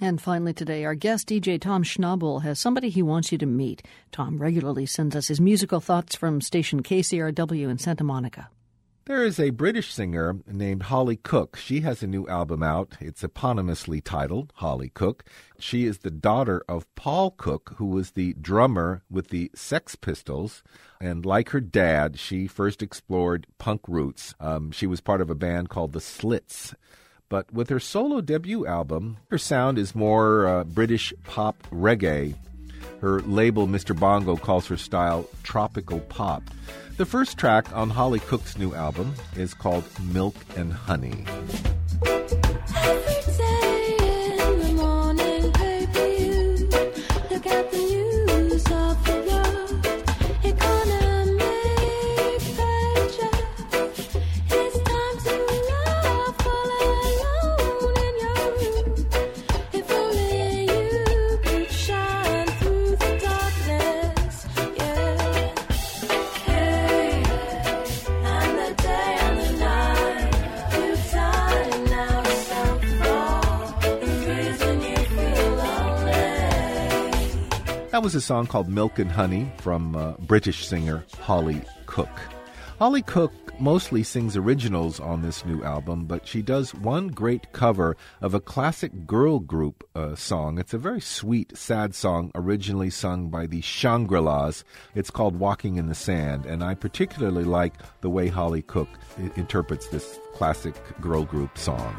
And finally today, our guest DJ Tom Schnabel has somebody he wants you to meet. Tom regularly sends us his musical thoughts from station KCRW in Santa Monica. There is a British singer named Hollie Cook. She has a new album out. It's eponymously titled Hollie Cook. She is the daughter of Paul Cook, who was the drummer with the Sex Pistols. And like her dad, she first explored punk roots. Um, she was part of a band called the Slits. But with her solo debut album, her sound is more uh, British pop reggae. Her label, Mr. Bongo, calls her style tropical pop. The first track on Hollie Cook's new album is called Milk and Honey. That was a song called Milk and Honey from uh, British singer Hollie Cook. Hollie Cook mostly sings originals on this new album, but she does one great cover of a classic girl group uh, song. It's a very sweet, sad song originally sung by the Shangri-Las. It's called Walking in the Sand, and I particularly like the way Hollie Cook I- interprets this classic girl group song.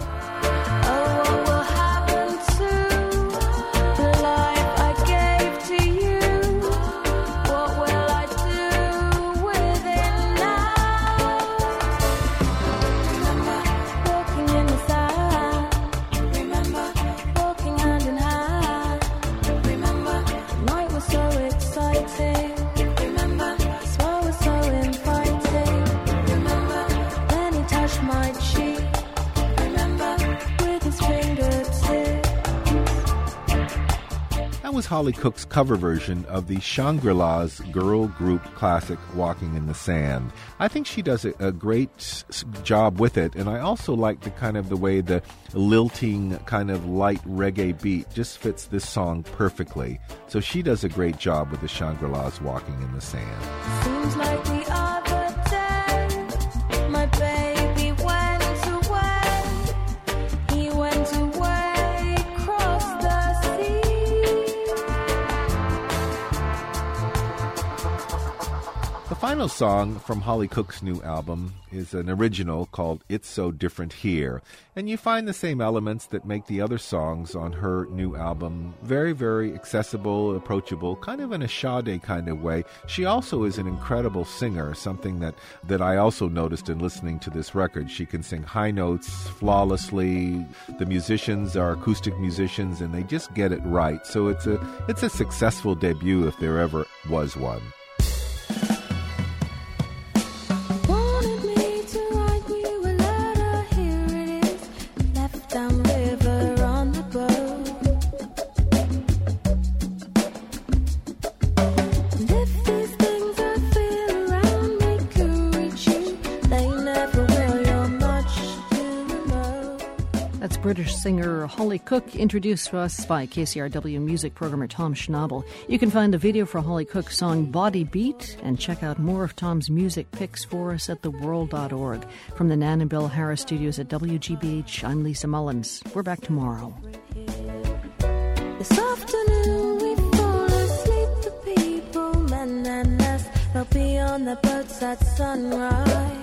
Was Hollie Cook's cover version of the Shangri La's girl group classic Walking in the Sand. I think she does a, a great job with it, and I also like the kind of the way the lilting, kind of light reggae beat just fits this song perfectly. So she does a great job with the Shangri La's Walking in the Sand. Final song from Hollie Cook's new album is an original called It's So Different Here. And you find the same elements that make the other songs on her new album very, very accessible, approachable, kind of in a Sade kind of way. She also is an incredible singer, something that, that I also noticed in listening to this record. She can sing high notes flawlessly. The musicians are acoustic musicians and they just get it right. So it's a it's a successful debut if there ever was one. British singer Hollie Cook, introduced to us by KCRW music programmer Tom Schnabel. You can find the video for Hollie Cook's song Body Beat and check out more of Tom's music picks for us at theworld.org. From the Nan and Bill Harris studios at WGBH, I'm Lisa Mullins. We're back tomorrow. This afternoon we fall asleep, people, men and us, they'll be on the boats at sunrise.